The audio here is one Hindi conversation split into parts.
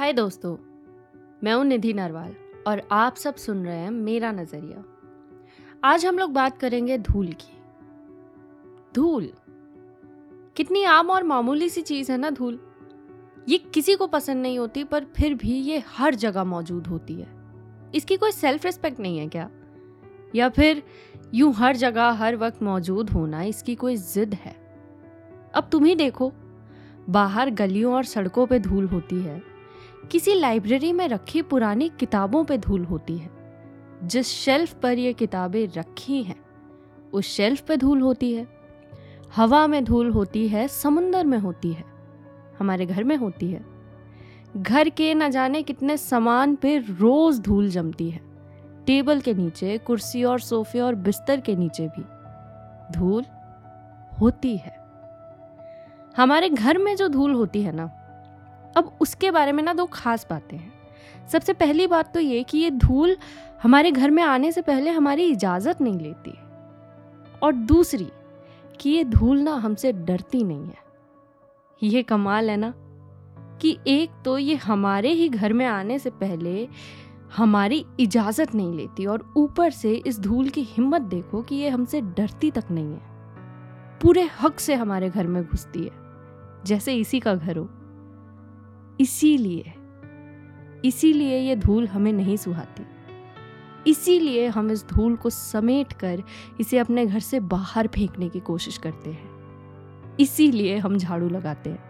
हाय दोस्तों, मैं हूँ निधि नरवाल और आप सब सुन रहे हैं मेरा नज़रिया। आज हम लोग बात करेंगे धूल की। धूल? कितनी आम और मामूली सी चीज़ है ना धूल। ये किसी को पसंद नहीं होती, पर फिर भी ये हर जगह मौजूद होती है। इसकी कोई सेल्फ रिस्पेक्ट नहीं है क्या? या फिर यूँ हर जगह, हर वक्त मौजूद होना इसकी कोई जिद है? अब तुम ही देखो, बाहर गलियों और सड़कों पे धूल होती है। किसी लाइब्रेरी में रखी पुरानी किताबों पे धूल होती है। जिस शेल्फ पर ये किताबें रखी हैं, उस शेल्फ पे धूल होती है। हवा में धूल होती है, समुंदर में होती है, हमारे घर में होती है। घर के न जाने कितने सामान पे रोज धूल जमती है। टेबल के नीचे, कुर्सी और सोफे और बिस्तर के नीचे भी धूल होती है। हमारे घर में जो धूल होती है ना अब उसके बारे में ना दो खास बातें हैं। सबसे पहली बात तो ये कि ये धूल हमारे घर में आने से पहले हमारी इजाज़त नहीं लेती। और दूसरी कि ये धूल ना हमसे डरती नहीं है। ये कमाल है ना कि एक तो ये हमारे ही घर में आने से पहले हमारी इजाज़त नहीं लेती और ऊपर से इस धूल की हिम्मत देखो कि ये हमसे डरती तक नहीं है। पूरे हक से हमारे घर में घुसती है। जैसे इसी का घर हो। इसीलिए इसीलिए ये धूल हमें नहीं सुहाती। इसीलिए हम इस धूल को समेट कर इसे अपने घर से बाहर फेंकने की कोशिश करते हैं। इसीलिए हम झाड़ू लगाते हैं।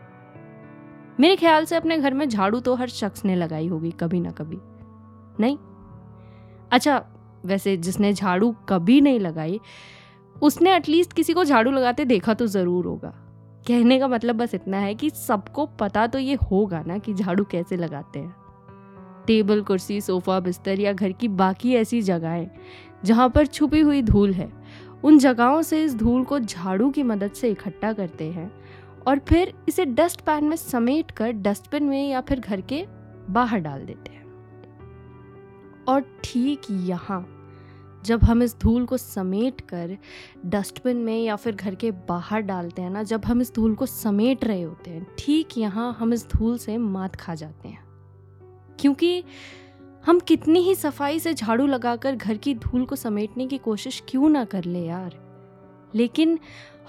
मेरे ख्याल से अपने घर में झाड़ू तो हर शख्स ने लगाई होगी, कभी ना कभी। नहीं? अच्छा वैसे जिसने झाड़ू कभी नहीं लगाई, उसने एटलीस्ट किसी को झाड़ू लगाते देखा तो ज़रूर होगा। कहने का मतलब बस इतना है कि सबको पता तो ये होगा ना कि झाड़ू कैसे लगाते हैं। टेबल, कुर्सी, सोफ़ा, बिस्तर या घर की बाकी ऐसी जगहें, जहाँ पर छुपी हुई धूल है, उन जगहों से इस धूल को झाड़ू की मदद से इकट्ठा करते हैं और फिर इसे डस्ट पैन में समेट कर डस्टबिन में या फिर घर के बाहर डाल देते हैं। और ठीक यहाँ जब हम इस धूल को समेट कर डस्टबिन में या फिर घर के बाहर डालते हैं ना, जब हम इस धूल को समेट रहे होते हैं, ठीक यहाँ हम इस धूल से मात खा जाते हैं। क्योंकि हम कितनी ही सफ़ाई से झाड़ू लगाकर घर की धूल को समेटने की कोशिश क्यों ना कर ले यार? लेकिन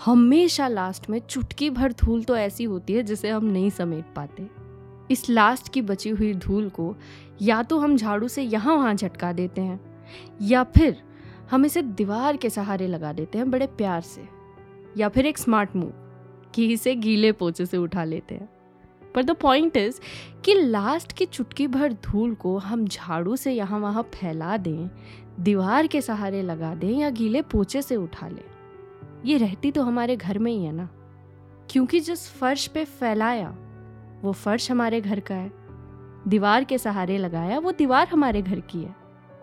हमेशा लास्ट में चुटकी भर धूल तो ऐसी होती है जिसे हम नहीं समेट पाते। इस लास्ट की बची हुई धूल को या तो हम झाड़ू से यहाँ वहाँ झटका देते हैं या फिर हम इसे दीवार के सहारे लगा देते हैं बड़े प्यार से, या फिर एक स्मार्ट मूव कि इसे गीले पोचे से उठा लेते हैं। पर द पॉइंट इज़ कि लास्ट की चुटकी भर धूल को हम झाड़ू से यहाँ वहाँ फैला दें, दीवार के सहारे लगा दें या गीले पोचे से उठा लें। ये रहती तो हमारे घर में ही है ना? क्योंकि जिस फर्श पे फैलाया, वो फर्श हमारे घर का है। दीवार के सहारे लगाया, वो दीवार हमारे घर की है।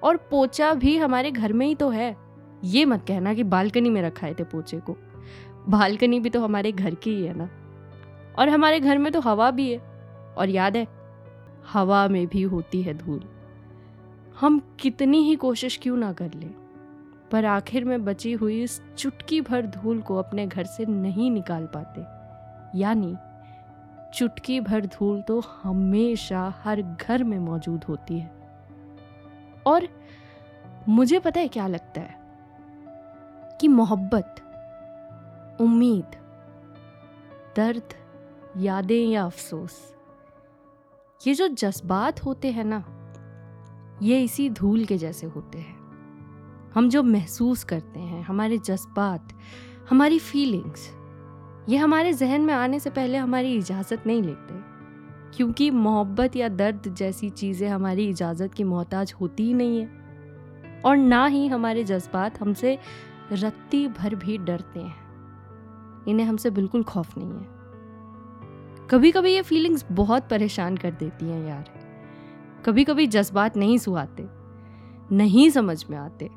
और पोचा भी हमारे घर में ही तो है। ये मत कहना कि बालकनी में रखाए थे पोचे को। बालकनी भी तो हमारे घर की ही है ना। और हमारे घर में तो हवा भी है। और याद है, हवा में भी होती है धूल। हम कितनी ही कोशिश क्यों ना कर लें, पर आखिर में बची हुई इस चुटकी भर धूल को अपने घर से नहीं निकाल पाते। यानी, चुटकी भर धूल तो हमेशा हर घर में मौजूद होती है। और मुझे पता है क्या लगता है? कि मोहब्बत, उम्मीद, दर्द, यादें या अफसोस, ये जो जज्बात होते हैं ना, ये इसी धूल के जैसे होते हैं। हम जो महसूस करते हैं, हमारे जज्बात, हमारी फीलिंग्स ये हमारे जहन में आने से पहले हमारी इजाज़त नहीं लेते। क्योंकि मोहब्बत या दर्द जैसी चीज़ें हमारी इजाज़त की मोहताज होती ही नहीं है। और ना ही हमारे जज्बात हमसे रत्ती भर भी डरते हैं। इन्हें हमसे बिल्कुल खौफ नहीं है। कभी कभी ये फीलिंग्स बहुत परेशान कर देती हैं यार। कभी कभी जज्बात नहीं सुहाते, नहीं समझ में आते।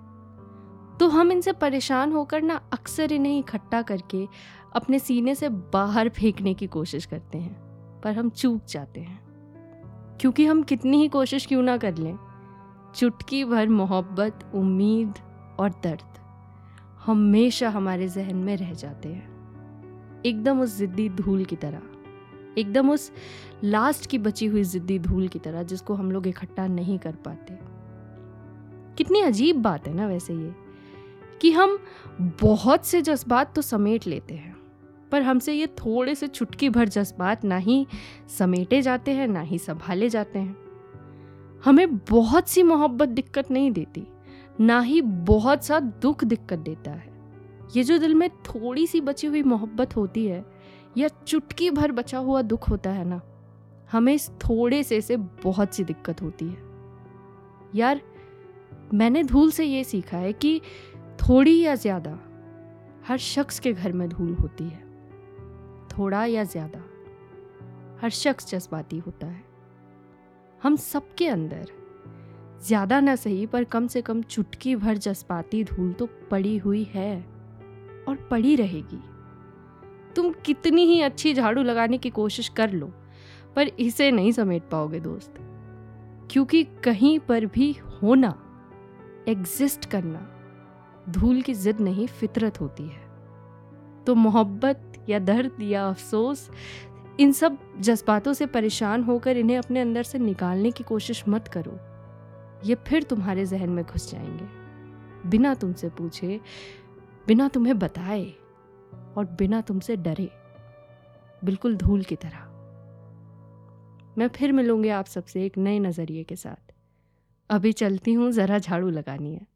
तो हम इनसे परेशान होकर ना अक्सर इन्हें इकट्ठा करके अपने सीने से बाहर फेंकने की कोशिश करते हैं। पर हम चूक जाते हैं। क्योंकि हम कितनी ही कोशिश क्यों ना कर लें, चुटकी भर मोहब्बत, उम्मीद और दर्द हमेशा हमारे जहन में रह जाते हैं। एकदम उस ज़िद्दी धूल की तरह, एकदम उस लास्ट की बची हुई जिद्दी धूल की तरह जिसको हम लोग इकट्ठा नहीं कर पाते। कितनी अजीब बात है ना वैसे ये, कि हम बहुत से जज्बात तो समेट लेते हैं। पर हमसे ये थोड़े से छुटकी भर जज्बात ना ही समेटे जाते हैं, ना ही संभाले जाते हैं। हमें बहुत सी मोहब्बत दिक्कत नहीं देती, ना ही बहुत सा दुख दिक्कत देता है। ये जो दिल में थोड़ी सी बची हुई मोहब्बत होती है, या चुटकी भर बचा हुआ दुख होता है ना, हमें इस थोड़े से से बहुत सी दिक्कत होती है। यार, मैंने धूल से ये सीखा है कि थोड़ी या ज़्यादा हर शख्स के घर में धूल होती है। थोड़ा या ज़्यादा। हर शख्स जज्बाती होता है। हम सबके अंदर ज़्यादा ना सही, पर कम से कम चुटकी भर जज्बाती धूल तो पड़ी हुई है और पड़ी रहेगी। तुम कितनी ही अच्छी झाड़ू लगाने की कोशिश कर लो, पर इसे नहीं समेट पाओगे दोस्त। क्योंकि कहीं पर भी होना एग्जिस्ट करना, धूल की जिद नहीं, फितरत होती है। तो मोहब्बत या दर्द या अफसोस, इन सब जज्बातों से परेशान होकर इन्हें अपने अंदर से निकालने की कोशिश मत करो। ये फिर तुम्हारे जहन में घुस जाएँगे। बिना तुमसे पूछे, बिना तुम्हें बताए और बिना तुमसे डरे। बिल्कुल धूल की तरह। मैं फिर मिलूँगी आप सबसे एक नए नज़रिए के साथ। अभी चलती हूँ, ज़रा झाड़ू लगानी है।